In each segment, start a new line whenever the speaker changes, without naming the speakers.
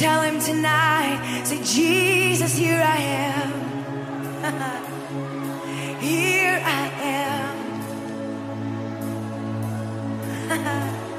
Tell him tonight, say, Jesus, here I am. here I am.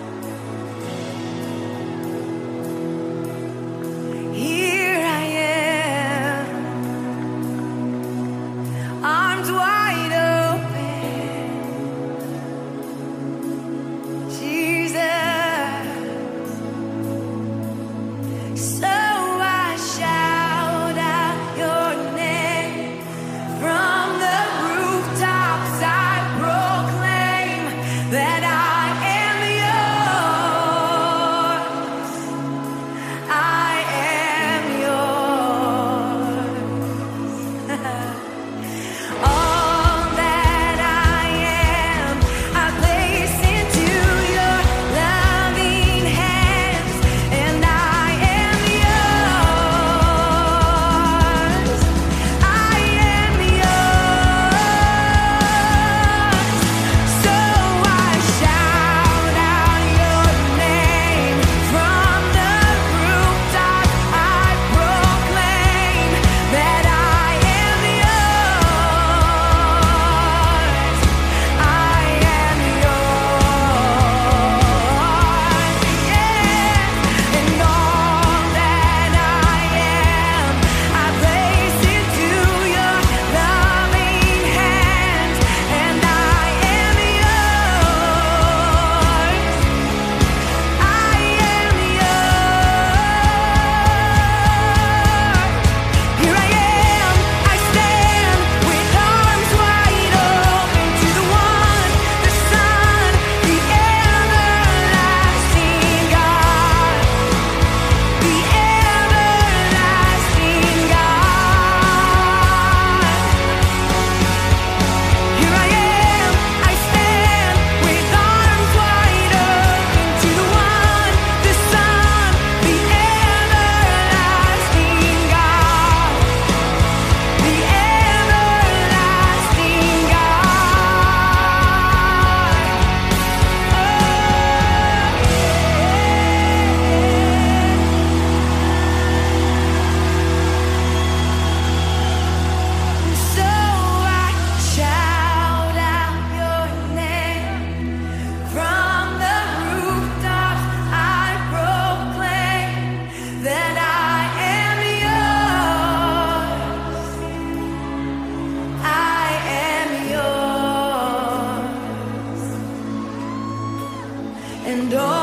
window